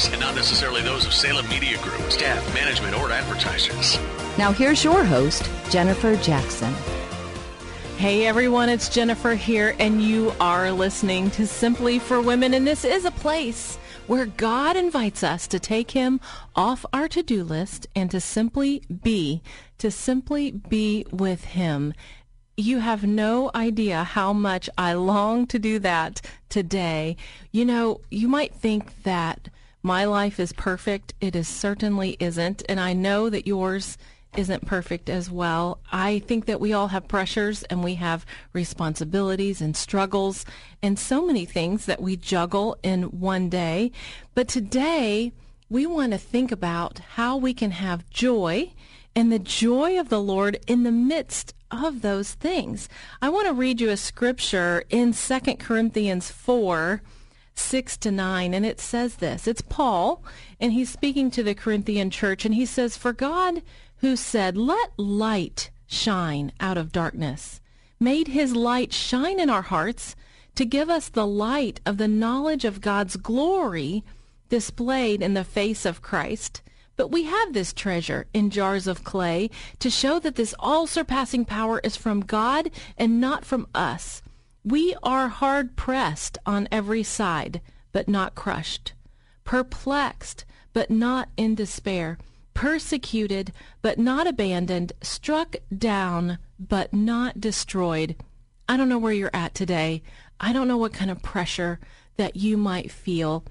guests, and not necessarily those of Salem Media Group, staff, management, or advertisers. Now here's your host, Jennifer Jackson. Hey everyone, it's Jennifer here, and you are listening to Simply for Women, and this is a place where God invites us to take Him off our to do list and to simply be, to simply be with Him. You have no idea how much I long to do that today. You know, you might think that my life is perfect. It is certainly isn't, and I know that yours isn't perfect as well. I think that we all have pressures and we have responsibilities and struggles and so many things that we juggle in one day. But today, we want to think about how we can have joy and the joy of the Lord in the midst of those things. I want to read you a scripture in 2 Corinthians 4. 6 to 9, and it says this. It's Paul, and he's speaking to the Corinthian church, and he says, For God who said, Let light shine out of darkness, made his light shine in our hearts to give us the light of the knowledge of God's glory displayed in the face of Christ. But we have this treasure in jars of clay to show that this all-surpassing power is from God and not from us. We are hard pressed on every side, but not crushed, perplexed, but not in despair persecuted but not abandoned, struck down but not destroyed. I don't know where you're at today. I don't know what kind of pressure that you might feel.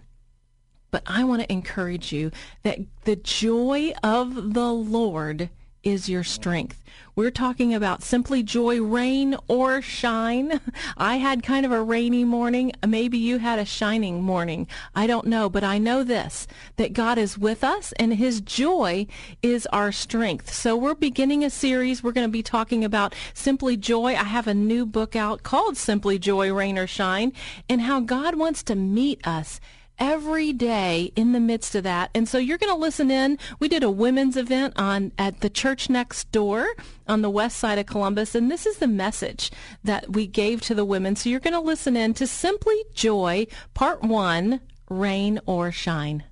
But I want to encourage you that the joy of the Lord is your strength. We're talking about simply joy, rain or shine. I had kind of a rainy morning. Maybe you had a shining morning. I don't know, but I know this, that God is with us and his joy is our strength. So we're beginning a series. We're going to be talking about simply joy. I have a new book out called Simply Joy, Rain or Shine and how God wants to meet us every day in the midst of that. And so you're going to listen in. We did a women's event on at the church next door on the west side of Columbus, and this is the message that we gave to the women. So you're going to listen in to Simply Joy, Part 1, Rain or Shine.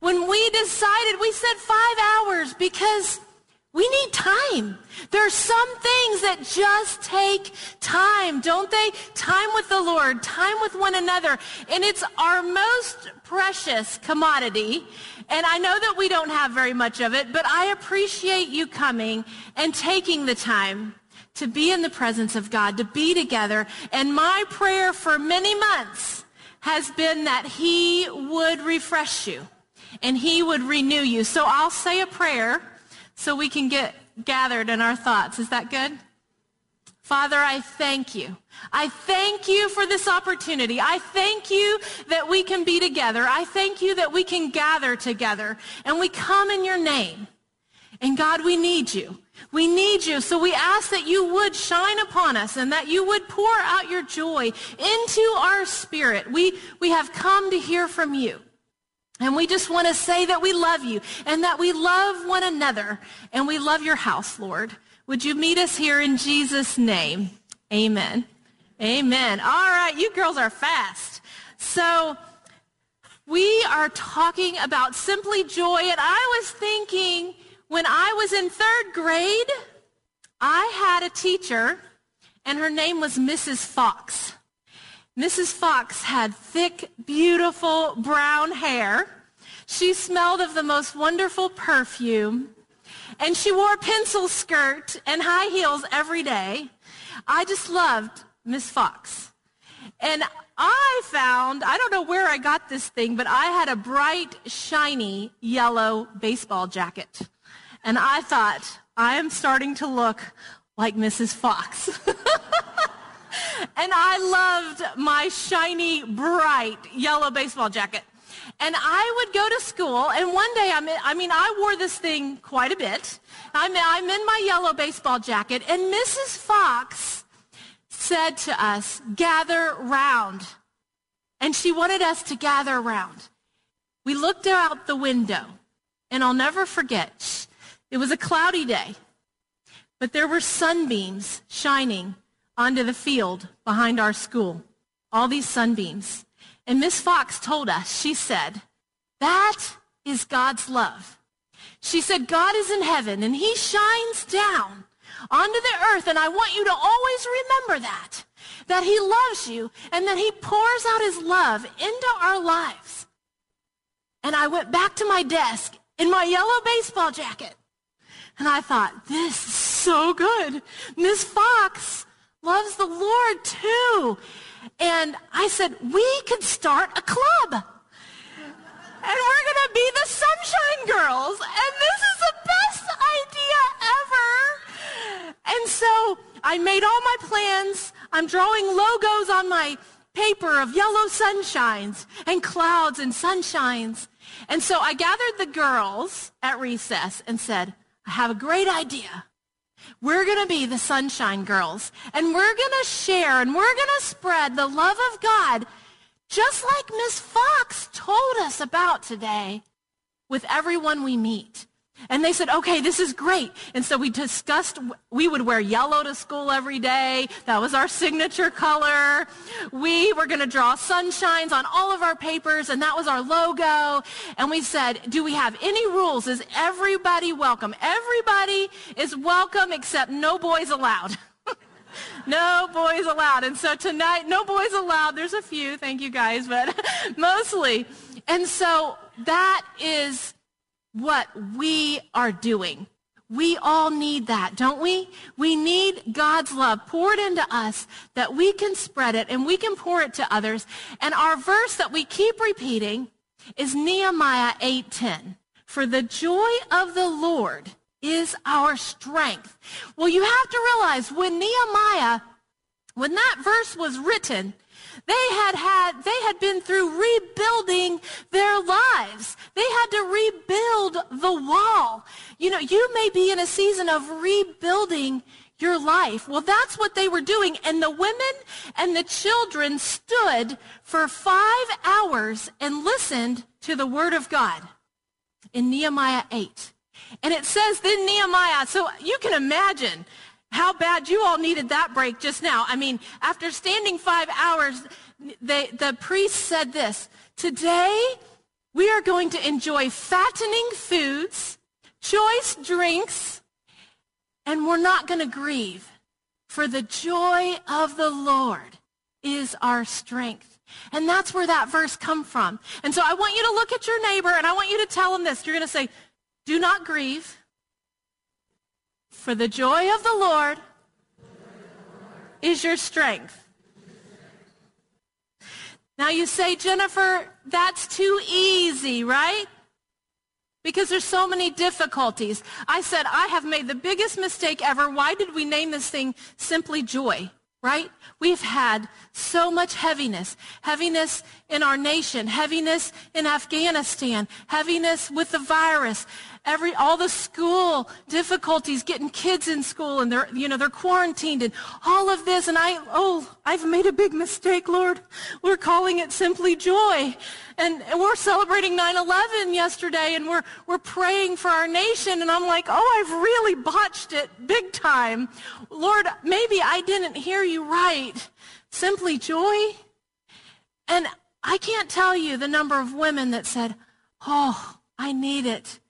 When we decided, we said five hours because we need time. There are some things that just take time, don't they? Time with the Lord, time with one another. And it's our most precious commodity. And I know that we don't have very much of it, but I appreciate you coming and taking the time to be in the presence of God, to be together. And my prayer for many months has been that he would refresh you and he would renew you. So I'll say a prayer so we can get gathered in our thoughts. Is that good? Father, I thank you. I thank you for this opportunity. I thank you that we can be together. I thank you that we can gather together and we come in your name. And God, we need you. We need you. So we ask that you would shine upon us and that you would pour out your joy into our spirit. We, we have come to hear from you. And we just want to say that we love you and that we love one another and we love your house, Lord. Would you meet us here in Jesus' name? Amen. Amen. All right, you girls are fast. So we are talking about simply joy. And I was thinking when I was in third grade, I had a teacher and her name was Mrs. Fox. Mrs. Fox had thick, beautiful brown hair. She smelled of the most wonderful perfume. and she wore a pencil skirt and high heels every day. I just loved Miss Fox. And I found, I don't know where I got this thing, but I had a bright, shiny yellow baseball jacket. And I thought, I am starting to look like Mrs. Fox. and I loved my shiny, bright yellow baseball jacket. And I would go to school, and one day, I'm in, I mean, I wore this thing quite a bit. I'm, I'm in my yellow baseball jacket, and Mrs. Fox said to us, gather round. And she wanted us to gather round. We looked out the window, and I'll never forget, it was a cloudy day, but there were sunbeams shining onto the field behind our school. All these sunbeams. And Miss Fox told us, she said, that is God's love. She said, God is in heaven and he shines down onto the earth. And I want you to always remember that, that he loves you and that he pours out his love into our lives. And I went back to my desk in my yellow baseball jacket. And I thought, this is so good. Miss Fox loves the Lord too. And I said, we could start a club. And we're going to be the Sunshine Girls. And this is the best idea ever. And so I made all my plans. I'm drawing logos on my paper of yellow sunshines and clouds and sunshines. And so I gathered the girls at recess and said, I have a great idea. We're going to be the sunshine girls, and we're going to share, and we're going to spread the love of God, just like Miss Fox told us about today, with everyone we meet. And they said, okay, this is great. And so we discussed, we would wear yellow to school every day. That was our signature color. We were going to draw sunshines on all of our papers, and that was our logo. And we said, do we have any rules? Is everybody welcome? Everybody is welcome except no boys allowed. no boys allowed. And so tonight, no boys allowed. There's a few, thank you guys, but mostly. And so that is what we are doing. We all need that, don't we? We need God's love poured into us that we can spread it and we can pour it to others. And our verse that we keep repeating is Nehemiah 8:10. For the joy of the Lord is our strength. Well, you have to realize when Nehemiah, when that verse was written, they had had, they had been through rebuilding their lives. They had to rebuild the wall. You know, you may be in a season of rebuilding your life. Well, that's what they were doing. And the women and the children stood for five hours and listened to the word of God in Nehemiah 8. And it says then Nehemiah, so you can imagine how bad you all needed that break just now. I mean, after standing five hours, they, the priest said this, today we are going to enjoy fattening foods, choice drinks, and we're not going to grieve. For the joy of the Lord is our strength. And that's where that verse come from. And so I want you to look at your neighbor and I want you to tell him this. You're going to say, do not grieve. For the joy of the Lord is your strength. Now you say, Jennifer, that's too easy, right? Because there's so many difficulties. I said, I have made the biggest mistake ever. Why did we name this thing simply joy? Right? We've had so much heaviness. Heaviness in our nation, heaviness in Afghanistan, heaviness with the virus, every all the school difficulties getting kids in school and they're you know they're quarantined and all of this. And I oh I've made a big mistake Lord. We're calling it simply joy. And, we're celebrating 9/11 yesterday and we're we're praying for our nation. And I'm like oh I've really botched it big time. Lord maybe I didn't hear you right. Simply joy? And I can't tell you the number of women that said oh I need it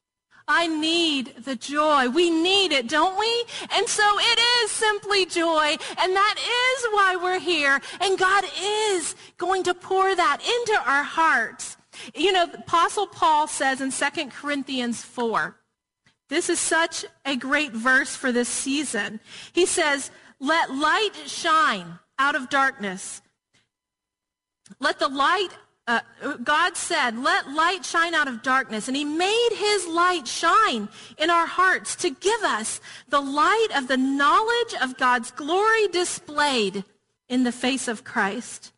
I need the joy. We need it, don't we? And so it is simply joy. And that is why we're here. And God is going to pour that into our hearts. You know, Apostle Paul says in 2 Corinthians 4, This is such a great verse for this season. He says, let light shine out of darkness. Let the light, uh, God said, let light shine out of darkness. And he made his light shine in our hearts to give us the light of the knowledge of God's glory displayed in the face of Christ.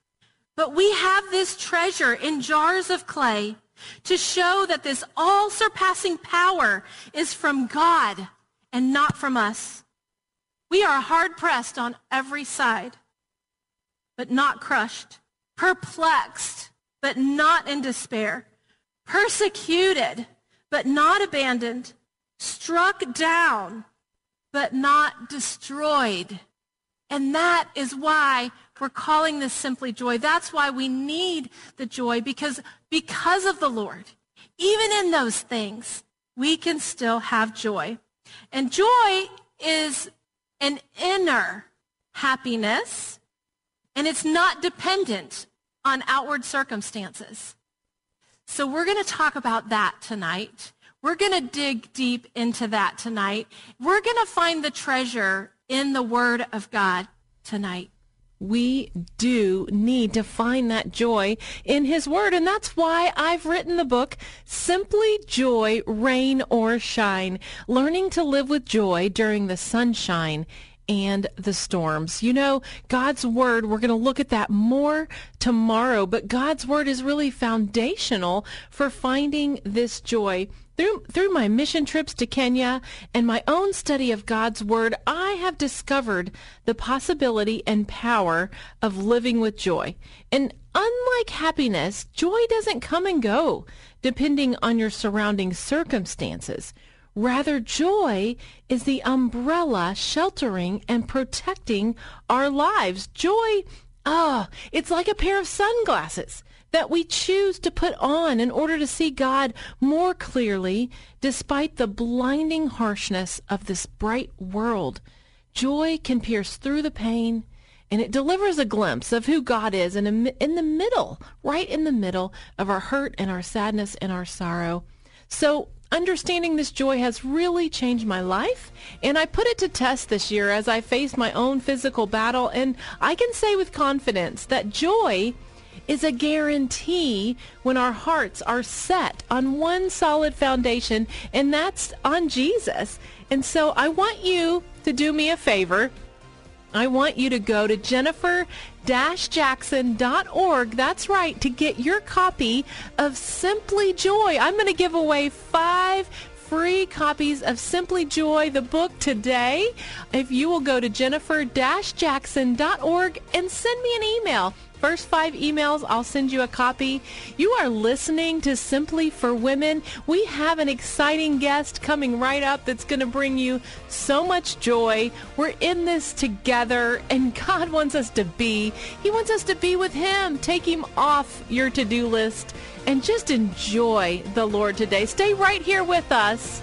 But we have this treasure in jars of clay to show that this all surpassing power is from God and not from us. We are hard pressed on every side, but not crushed, perplexed, but not in despair, persecuted, but not abandoned, struck down, but not destroyed. And that is why we're calling this simply joy. That's why we need the joy because, because of the Lord, even in those things, we can still have joy. And joy is an inner happiness and it's not dependent on outward circumstances. So we're going to talk about that tonight. We're going to dig deep into that tonight. We're going to find the treasure in the Word of God tonight. We do need to find that joy in His Word. And that's why I've written the book, Simply Joy, Rain or Shine, Learning to Live with Joy During the Sunshine and the storms. You know, God's Word, we're going to look at that more tomorrow, but God's Word is really foundational for finding this joy through, through my mission trips to Kenya and my own study of God's Word, I have discovered the possibility and power of living with joy. And unlike happiness, joy doesn't come and go depending on your surrounding circumstances. Rather, joy is the umbrella sheltering and protecting our lives. Joy, ah, oh, it's like a pair of sunglasses that we choose to put on in order to see God more clearly despite the blinding harshness of this bright world. Joy can pierce through the pain and it delivers a glimpse of who God is in, in the middle, right in the middle of our hurt and our sadness and our sorrow. So understanding this joy has really changed my life and I put it to test this year as I faced my own physical battle and I can say with confidence that joy is a guarantee when our hearts are set on one solid foundation, and that's on Jesus. And so I want you to do me a favor. I want you to go to jennifer-jackson.org. That's right, to get your copy of Simply Joy. I'm going to give away five free copies of Simply Joy, the book today. If you will go to jennifer-jackson.org and send me an email First five emails, I'll send you a copy. You are listening to Simply for Women. We have an exciting guest coming right up that's going to bring you so much joy. We're in this together, and God wants us to be. He wants us to be with Him. Take Him off your to-do list and just enjoy the Lord today. Stay right here with us.